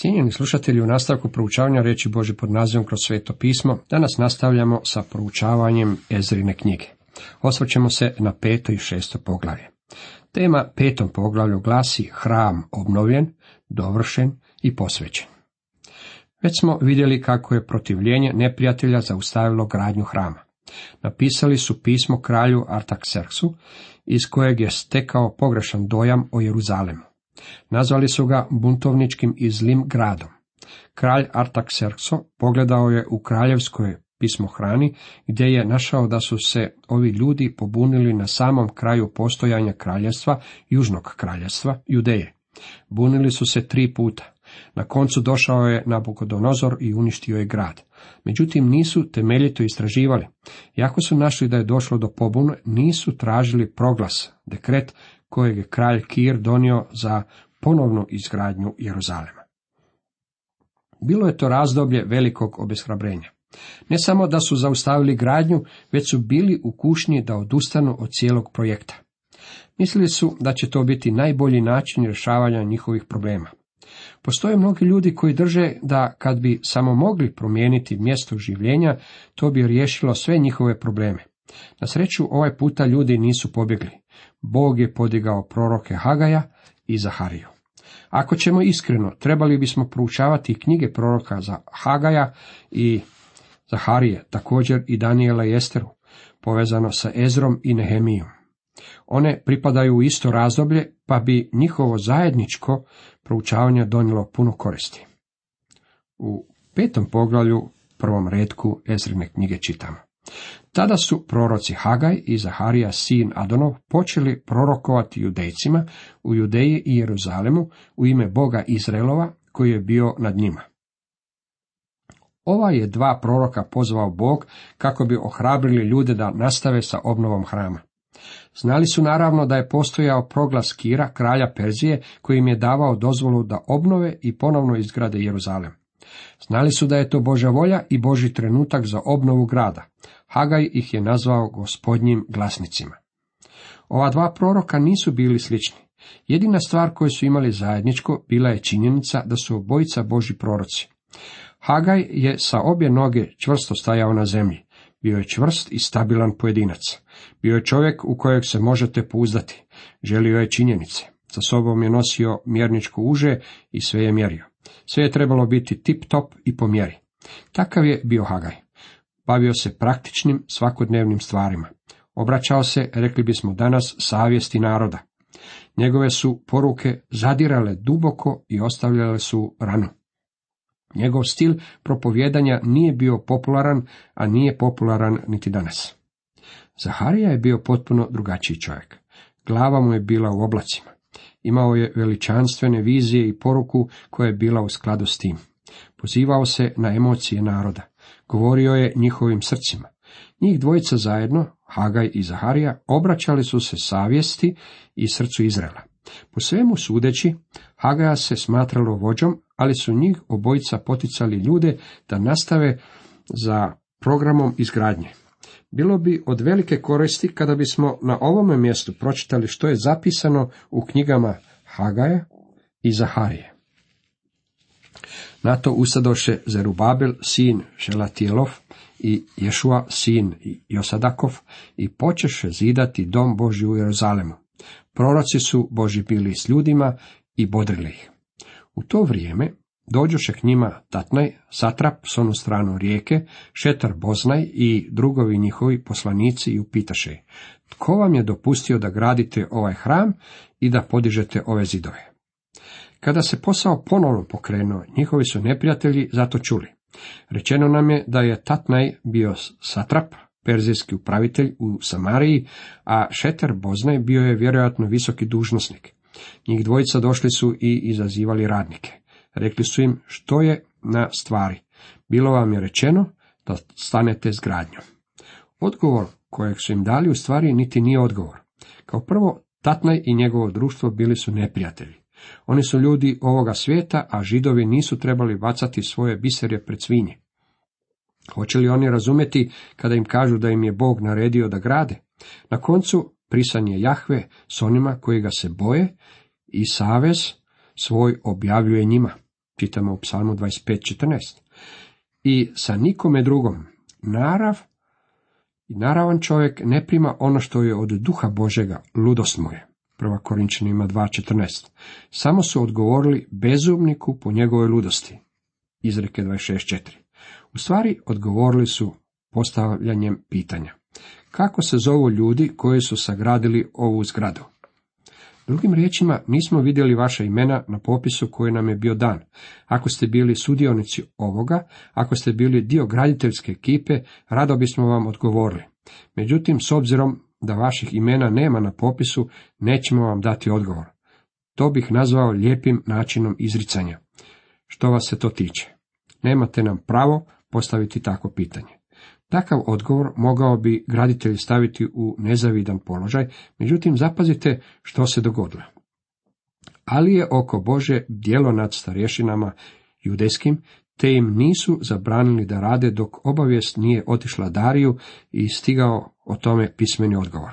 Cijenjeni slušatelji, u nastavku proučavanja reći Bože pod nazivom kroz sveto pismo, danas nastavljamo sa proučavanjem Ezrine knjige. Osvrćemo se na peto i šesto poglavlje. Tema petom poglavlju glasi hram obnovljen, dovršen i posvećen. Već smo vidjeli kako je protivljenje neprijatelja zaustavilo gradnju hrama. Napisali su pismo kralju Artaxerxu, iz kojeg je stekao pogrešan dojam o Jeruzalemu. Nazvali su ga buntovničkim i zlim gradom. Kralj Artaxerxo pogledao je u kraljevskoj pismohrani, gdje je našao da su se ovi ljudi pobunili na samom kraju postojanja kraljevstva, južnog kraljevstva, Judeje. Bunili su se tri puta. Na koncu došao je Nabukodonozor i uništio je grad. Međutim, nisu temeljito istraživali. Iako su našli da je došlo do pobune, nisu tražili proglas, dekret kojeg je kralj Kir donio za ponovnu izgradnju Jeruzalema. Bilo je to razdoblje velikog obeshrabrenja. Ne samo da su zaustavili gradnju, već su bili u kušnji da odustanu od cijelog projekta. Mislili su da će to biti najbolji način rješavanja njihovih problema. Postoje mnogi ljudi koji drže da kad bi samo mogli promijeniti mjesto življenja, to bi riješilo sve njihove probleme. Na sreću ovaj puta ljudi nisu pobjegli. Bog je podigao proroke Hagaja i Zahariju. Ako ćemo iskreno, trebali bismo proučavati knjige proroka za Hagaja i Zaharije, također i Daniela i Esteru, povezano sa Ezrom i Nehemijom. One pripadaju u isto razdoblje, pa bi njihovo zajedničko proučavanje donijelo puno koristi. U petom poglavlju, prvom redku Ezrine knjige čitamo. Tada su proroci Hagaj i Zaharija sin Adonov počeli prorokovati judejcima u Judeji i Jeruzalemu u ime Boga Izraelova koji je bio nad njima. Ova je dva proroka pozvao Bog kako bi ohrabrili ljude da nastave sa obnovom hrama. Znali su naravno da je postojao proglas Kira, kralja Perzije, koji im je davao dozvolu da obnove i ponovno izgrade Jeruzalem. Znali su da je to Božja volja i Boži trenutak za obnovu grada. Hagaj ih je nazvao gospodnjim glasnicima. Ova dva proroka nisu bili slični. Jedina stvar koju su imali zajedničko bila je činjenica da su obojica Boži proroci. Hagaj je sa obje noge čvrsto stajao na zemlji. Bio je čvrst i stabilan pojedinac. Bio je čovjek u kojeg se možete pouzdati. Želio je činjenice. Sa sobom je nosio mjerničko uže i sve je mjerio. Sve je trebalo biti tip top i po mjeri. Takav je bio Hagaj. Bavio se praktičnim svakodnevnim stvarima. Obraćao se, rekli bismo danas, savjesti naroda. Njegove su poruke zadirale duboko i ostavljale su ranu. Njegov stil propovjedanja nije bio popularan, a nije popularan niti danas. Zaharija je bio potpuno drugačiji čovjek. Glava mu je bila u oblacima. Imao je veličanstvene vizije i poruku koja je bila u skladu s tim. Pozivao se na emocije naroda. Govorio je njihovim srcima. Njih dvojica zajedno, Hagaj i Zaharija, obraćali su se savjesti i srcu Izraela. Po svemu sudeći, Hagaja se smatralo vođom, ali su njih obojica poticali ljude da nastave za programom izgradnje. Bilo bi od velike koristi kada bismo na ovome mjestu pročitali što je zapisano u knjigama Hagaja i Zaharije. Na to usadoše Zerubabel, sin Šelatijelov i Ješua, sin Josadakov, i počeše zidati dom Božji u Jeruzalemu. Proroci su Boži bili s ljudima i bodrili ih. U to vrijeme dođoše k njima Tatnaj, satrap s onu stranu rijeke, Šetar Boznaj i drugovi njihovi poslanici i upitaše, tko vam je dopustio da gradite ovaj hram i da podižete ove zidove? Kada se posao ponovno pokrenuo, njihovi su neprijatelji zato čuli. Rečeno nam je da je Tatnaj bio satrap, perzijski upravitelj u Samariji, a Šeter Boznaj bio je vjerojatno visoki dužnosnik. Njih dvojica došli su i izazivali radnike. Rekli su im što je na stvari. Bilo vam je rečeno da stanete s gradnjom. Odgovor kojeg su im dali u stvari niti nije odgovor. Kao prvo, Tatnaj i njegovo društvo bili su neprijatelji. Oni su ljudi ovoga svijeta, a židovi nisu trebali bacati svoje biserje pred svinje. Hoće li oni razumjeti kada im kažu da im je Bog naredio da grade? Na koncu prisan je Jahve s onima koji ga se boje i savez svoj objavljuje njima. čitamo u psalmu 25.14. I sa nikome drugom, narav i naravan čovjek ne prima ono što je od duha Božega, ludost mu je. Prva Korinčanima 2.14. Samo su odgovorili bezumniku po njegovoj ludosti. Izreke 26.4. U stvari odgovorili su postavljanjem pitanja. Kako se zovu ljudi koji su sagradili ovu zgradu? Drugim riječima, nismo vidjeli vaša imena na popisu koji nam je bio dan. Ako ste bili sudionici ovoga, ako ste bili dio graditeljske ekipe, rado bismo vam odgovorili. Međutim, s obzirom da vaših imena nema na popisu, nećemo vam dati odgovor. To bih nazvao lijepim načinom izricanja. Što vas se to tiče? Nemate nam pravo postaviti tako pitanje. Takav odgovor mogao bi graditelj staviti u nezavidan položaj, međutim zapazite što se dogodilo. Ali je oko Bože djelo nad starješinama judejskim, te im nisu zabranili da rade dok obavijest nije otišla Dariju i stigao o tome pismeni odgovor.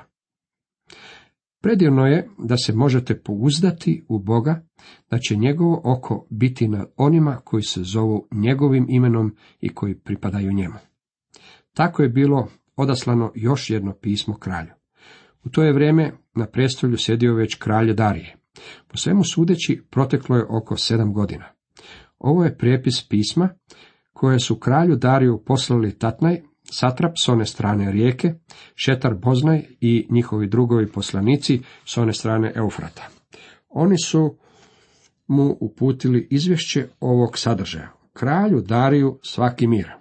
Predivno je da se možete pouzdati u Boga, da će njegovo oko biti na onima koji se zovu njegovim imenom i koji pripadaju njemu. Tako je bilo odaslano još jedno pismo kralju. U to je vrijeme na prestolju sjedio već kralje Darije. Po svemu sudeći proteklo je oko sedam godina. Ovo je prijepis pisma koje su kralju Dariju poslali Tatnaj, satrap s one strane rijeke, Šetar Boznaj i njihovi drugovi poslanici s one strane Eufrata. Oni su mu uputili izvješće ovog sadržaja. Kralju Dariju svaki mir.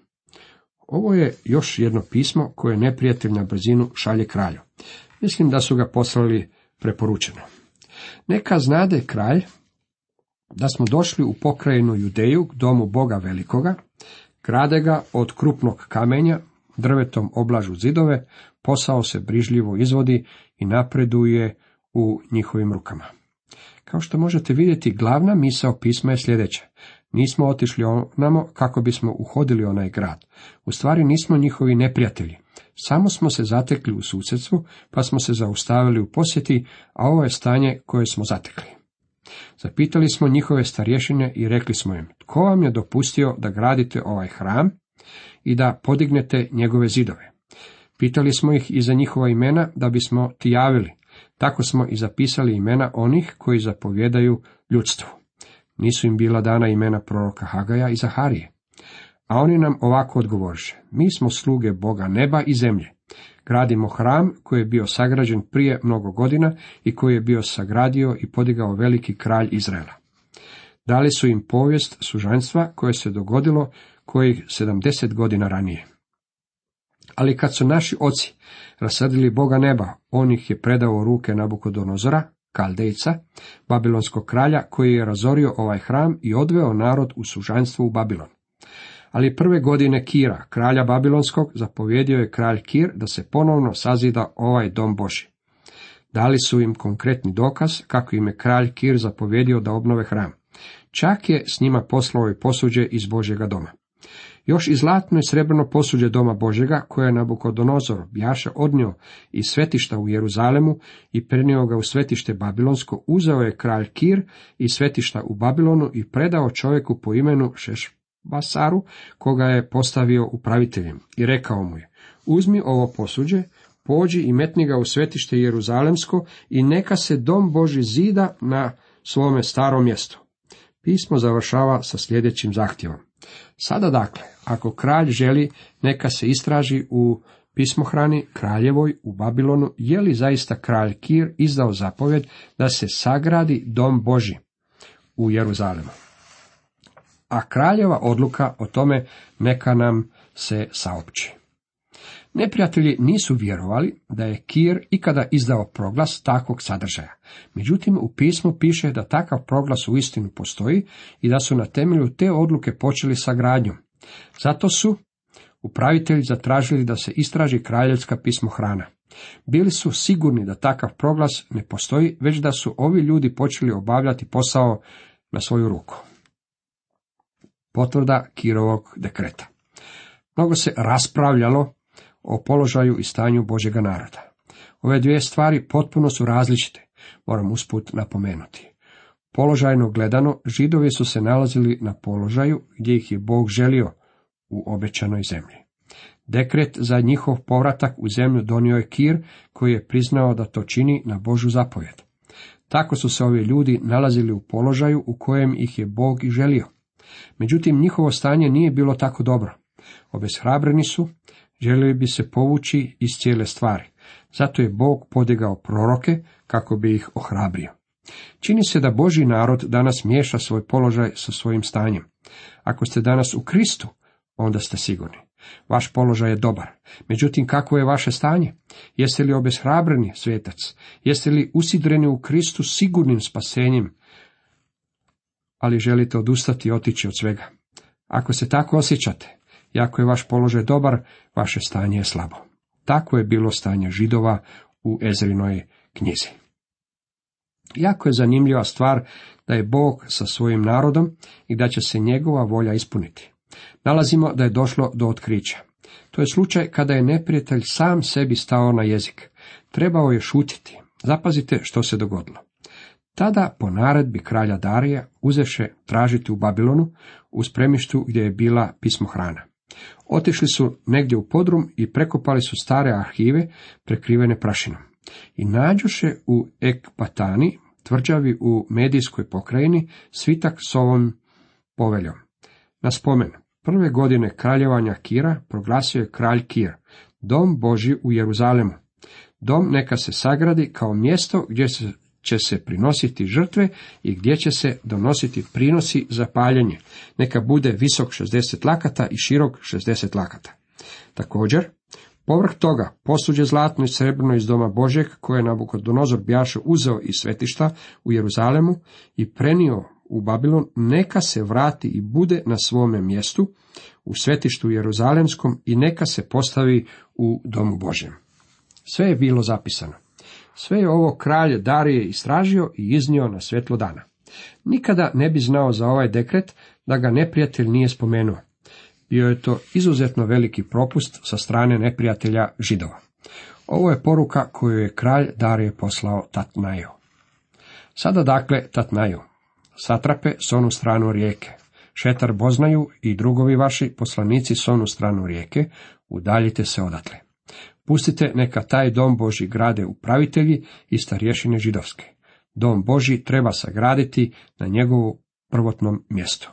Ovo je još jedno pismo koje neprijatelj na brzinu šalje kralju. Mislim da su ga poslali preporučeno. Neka znade kralj da smo došli u pokrajinu Judeju, domu Boga velikoga, grade ga od krupnog kamenja, drvetom oblažu zidove, posao se brižljivo izvodi i napreduje u njihovim rukama. Kao što možete vidjeti, glavna misao pisma je sljedeća. Nismo otišli onamo kako bismo uhodili onaj grad. U stvari nismo njihovi neprijatelji. Samo smo se zatekli u susjedstvu, pa smo se zaustavili u posjeti, a ovo je stanje koje smo zatekli. Zapitali smo njihove starješine i rekli smo im, tko vam je dopustio da gradite ovaj hram i da podignete njegove zidove? Pitali smo ih i za njihova imena da bismo ti javili. Tako smo i zapisali imena onih koji zapovjedaju ljudstvu. Nisu im bila dana imena proroka Hagaja i Zaharije. A oni nam ovako odgovoriše, mi smo sluge Boga neba i zemlje. Gradimo hram koji je bio sagrađen prije mnogo godina i koji je bio sagradio i podigao veliki kralj Izraela. Dali su im povijest sužanstva koje se dogodilo kojih sedamdeset godina ranije. Ali kad su naši oci rasadili Boga neba, on ih je predao u ruke Nabukodonozora, Kaldejca, babilonskog kralja koji je razorio ovaj hram i odveo narod u sužanstvo u Babilon. Ali prve godine Kira, kralja Babilonskog, zapovjedio je kralj Kir da se ponovno sazida ovaj dom Boži. Dali su im konkretni dokaz kako im je kralj Kir zapovjedio da obnove hram. Čak je s njima poslao i posuđe iz Božjega doma. Još i zlatno i srebrno posuđe doma Božega, koje je Nabukodonozor bjaša odnio iz svetišta u Jeruzalemu i prenio ga u svetište Babilonsko, uzeo je kralj Kir iz svetišta u Babilonu i predao čovjeku po imenu Šešbasaru, koga je postavio upraviteljem, i rekao mu je, uzmi ovo posuđe, pođi i metni ga u svetište Jeruzalemsko i neka se dom Boži zida na svome starom mjestu. Pismo završava sa sljedećim zahtjevom. Sada dakle, ako kralj želi, neka se istraži u pismohrani kraljevoj u Babilonu, je li zaista kralj Kir izdao zapovjed da se sagradi dom Boži u Jeruzalemu. A kraljeva odluka o tome neka nam se saopći. Neprijatelji nisu vjerovali da je Kir ikada izdao proglas takvog sadržaja. Međutim, u pismu piše da takav proglas u istinu postoji i da su na temelju te odluke počeli sa gradnjom. Zato su upravitelji zatražili da se istraži kraljevska pismohrana. Bili su sigurni da takav proglas ne postoji, već da su ovi ljudi počeli obavljati posao na svoju ruku. Potvrda Kirovog dekreta. Mnogo se raspravljalo o položaju i stanju Božega naroda. Ove dvije stvari potpuno su različite, moram usput napomenuti. Položajno gledano, židovi su se nalazili na položaju gdje ih je Bog želio u obećanoj zemlji. Dekret za njihov povratak u zemlju donio je Kir, koji je priznao da to čini na Božu zapovjed. Tako su se ovi ljudi nalazili u položaju u kojem ih je Bog i želio. Međutim, njihovo stanje nije bilo tako dobro. Obeshrabreni su, željeli bi se povući iz cijele stvari. Zato je Bog podigao proroke kako bi ih ohrabrio. Čini se da Boži narod danas miješa svoj položaj sa svojim stanjem. Ako ste danas u Kristu, onda ste sigurni. Vaš položaj je dobar. Međutim, kako je vaše stanje? Jeste li obeshrabreni, svetac? Jeste li usidreni u Kristu sigurnim spasenjem? Ali želite odustati i otići od svega. Ako se tako osjećate, i ako je vaš položaj dobar, vaše stanje je slabo. Tako je bilo stanje židova u Ezrinoj knjizi. Jako je zanimljiva stvar da je Bog sa svojim narodom i da će se njegova volja ispuniti. Nalazimo da je došlo do otkrića. To je slučaj kada je neprijatelj sam sebi stao na jezik. Trebao je šutiti. Zapazite što se dogodilo. Tada po naredbi kralja Darija uzeše tražiti u Babilonu, u spremištu gdje je bila pismohrana. Otišli su negdje u podrum i prekopali su stare arhive prekrivene prašinom. I nađuše u Ekpatani, tvrđavi u medijskoj pokrajini, svitak s ovom poveljom. Na spomen, prve godine kraljevanja Kira proglasio je kralj Kir, dom Boži u Jeruzalemu. Dom neka se sagradi kao mjesto gdje se će se prinositi žrtve i gdje će se donositi prinosi za paljenje. Neka bude visok 60 lakata i širok 60 lakata. Također, povrh toga, posuđe zlatno i srebrno iz doma Božeg, koje je Nabukodonozor bjaše uzeo iz svetišta u Jeruzalemu i prenio u Babilon, neka se vrati i bude na svome mjestu, u svetištu Jeruzalemskom i neka se postavi u domu Božjem. Sve je bilo zapisano. Sve je ovo kralj Darije istražio i iznio na svjetlo dana. Nikada ne bi znao za ovaj dekret da ga neprijatelj nije spomenuo. Bio je to izuzetno veliki propust sa strane neprijatelja židova. Ovo je poruka koju je kralj Darije poslao Tatnaju. Sada dakle Tatnaju, satrape s onu stranu rijeke, Šetar Boznaju i drugovi vaši poslanici s onu stranu rijeke, udaljite se odatle. Pustite neka taj dom Boži grade upravitelji i starješine židovske. Dom Boži treba sagraditi na njegovu prvotnom mjestu.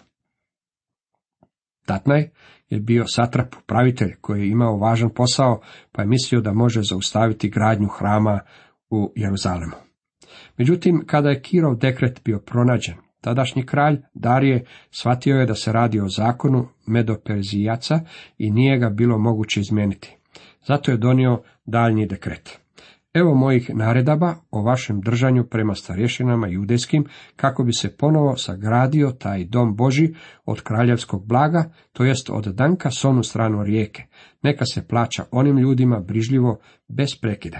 Tatnaj je bio satrap upravitelj koji je imao važan posao, pa je mislio da može zaustaviti gradnju hrama u Jeruzalemu. Međutim, kada je Kirov dekret bio pronađen, tadašnji kralj Darije shvatio je da se radi o zakonu medoperzijaca i nije ga bilo moguće izmijeniti. Zato je donio daljnji dekret. Evo mojih naredaba o vašem držanju prema starješinama judejskim, kako bi se ponovo sagradio taj dom Boži od kraljevskog blaga, to jest od danka s onu stranu rijeke. Neka se plaća onim ljudima brižljivo, bez prekida.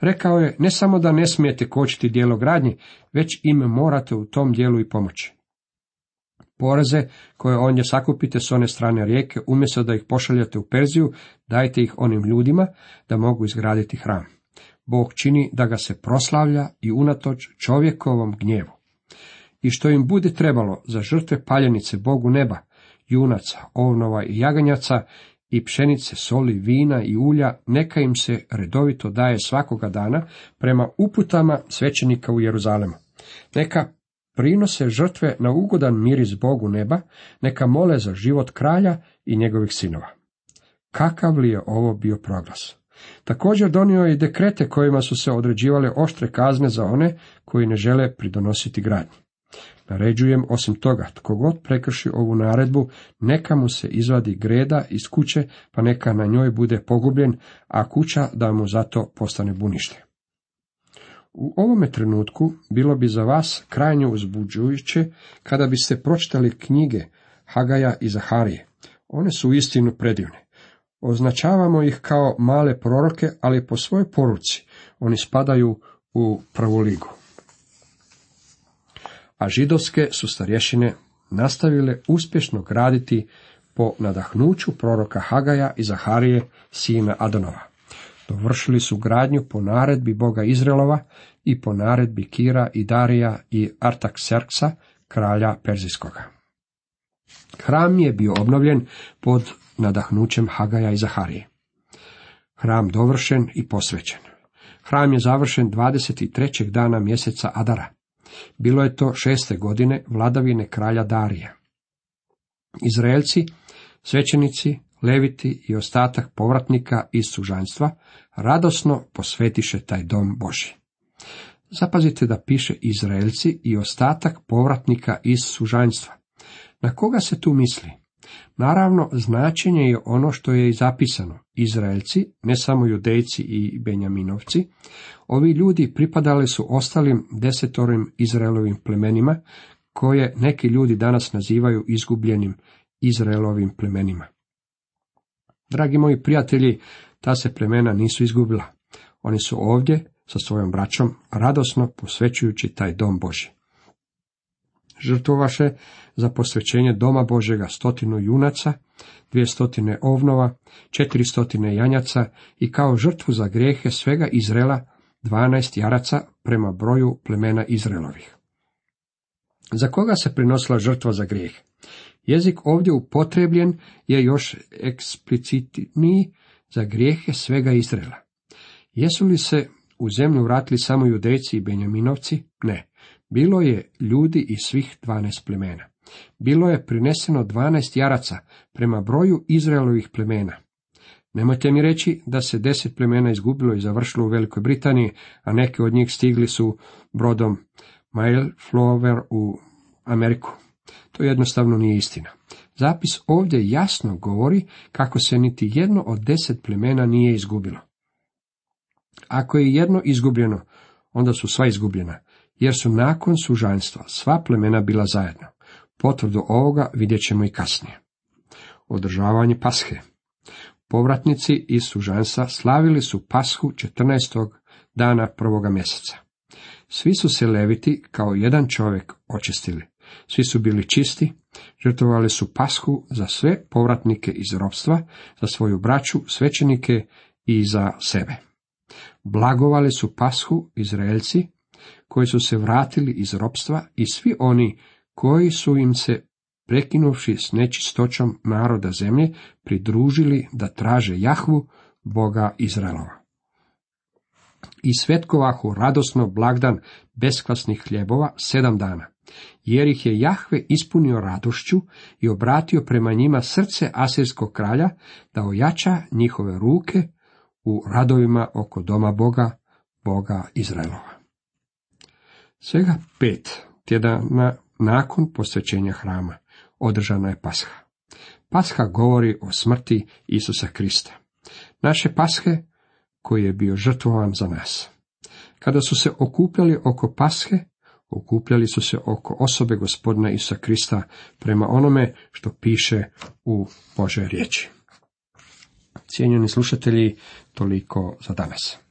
Rekao je, ne samo da ne smijete kočiti dijelo gradnje, već im morate u tom dijelu i pomoći poreze koje ondje sakupite s one strane rijeke, umjesto da ih pošaljete u Perziju, dajte ih onim ljudima da mogu izgraditi hram. Bog čini da ga se proslavlja i unatoč čovjekovom gnjevu. I što im bude trebalo za žrtve paljenice Bogu neba, junaca, ovnova i jaganjaca, i pšenice, soli, vina i ulja, neka im se redovito daje svakoga dana prema uputama svećenika u Jeruzalemu. Neka prinose žrtve na ugodan miris Bogu neba, neka mole za život kralja i njegovih sinova. Kakav li je ovo bio proglas? Također donio je i dekrete kojima su se određivale oštre kazne za one koji ne žele pridonositi gradnji. Naređujem osim toga, tko god prekrši ovu naredbu, neka mu se izvadi greda iz kuće, pa neka na njoj bude pogubljen, a kuća da mu zato postane bunište. U ovome trenutku bilo bi za vas krajnje uzbuđujuće kada biste pročitali knjige Hagaja i Zaharije. One su uistinu predivne. Označavamo ih kao male proroke, ali po svojoj poruci oni spadaju u prvu ligu. A židovske su starješine nastavile uspješno graditi po nadahnuću proroka Hagaja i Zaharije, sina Adonova. Dovršili su gradnju po naredbi Boga Izraelova i po naredbi Kira i Darija i Artaxerxa, kralja Perzijskoga. Hram je bio obnovljen pod nadahnućem Hagaja i Zaharije. Hram dovršen i posvećen. Hram je završen 23. dana mjeseca Adara. Bilo je to šeste godine vladavine kralja Darija. Izraelci, svećenici, leviti i ostatak povratnika iz sužanstva radosno posvetiše taj dom Boži. Zapazite da piše Izraelci i ostatak povratnika iz sužanstva. Na koga se tu misli? Naravno, značenje je ono što je i zapisano. Izraelci, ne samo judejci i benjaminovci, ovi ljudi pripadali su ostalim desetorim Izraelovim plemenima, koje neki ljudi danas nazivaju izgubljenim Izraelovim plemenima. Dragi moji prijatelji, ta se plemena nisu izgubila. Oni su ovdje sa svojom braćom radosno posvećujući taj dom Boži. Žrtvovaše za posvećenje doma Božega stotinu junaca, dvije stotine ovnova, četiri stotine janjaca i kao žrtvu za grijehe svega Izrela dvanaest jaraca prema broju plemena Izraelovih. Za koga se prinosila žrtva za grijeh? Jezik ovdje upotrebljen je još eksplicitniji za grijehe svega Izraela. Jesu li se u zemlju vratili samo judejci i benjaminovci? Ne. Bilo je ljudi iz svih dvanaest plemena. Bilo je prineseno dvanaest jaraca prema broju Izraelovih plemena. Nemojte mi reći da se deset plemena izgubilo i završilo u Velikoj Britaniji, a neke od njih stigli su brodom Flower u Ameriku. To jednostavno nije istina. Zapis ovdje jasno govori kako se niti jedno od deset plemena nije izgubilo. Ako je jedno izgubljeno, onda su sva izgubljena, jer su nakon sužanstva sva plemena bila zajedno. Potvrdu ovoga vidjet ćemo i kasnije. Održavanje pashe. Povratnici iz sužanstva slavili su pashu 14. dana prvoga mjeseca. Svi su se leviti kao jedan čovjek očistili. Svi su bili čisti, žrtvovali su pashu za sve povratnike iz ropstva, za svoju braću, svećenike i za sebe. Blagovali su pashu Izraelci, koji su se vratili iz ropstva i svi oni koji su im se prekinuvši s nečistoćom naroda zemlje, pridružili da traže Jahvu, Boga Izraelova. I svetkovahu radosno blagdan beskvasnih hljebova sedam dana, jer ih je Jahve ispunio radošću i obratio prema njima srce Asirskog kralja, da ojača njihove ruke u radovima oko doma Boga, Boga Izraelova. Svega pet tjedana nakon posvećenja hrama održana je pasha. Pasha govori o smrti Isusa Krista. Naše pashe koji je bio žrtvovan za nas. Kada su se okupljali oko pashe, okupljali su se oko osobe gospodina Isusa Krista prema onome što piše u Božoj riječi. Cijenjeni slušatelji, toliko za danas.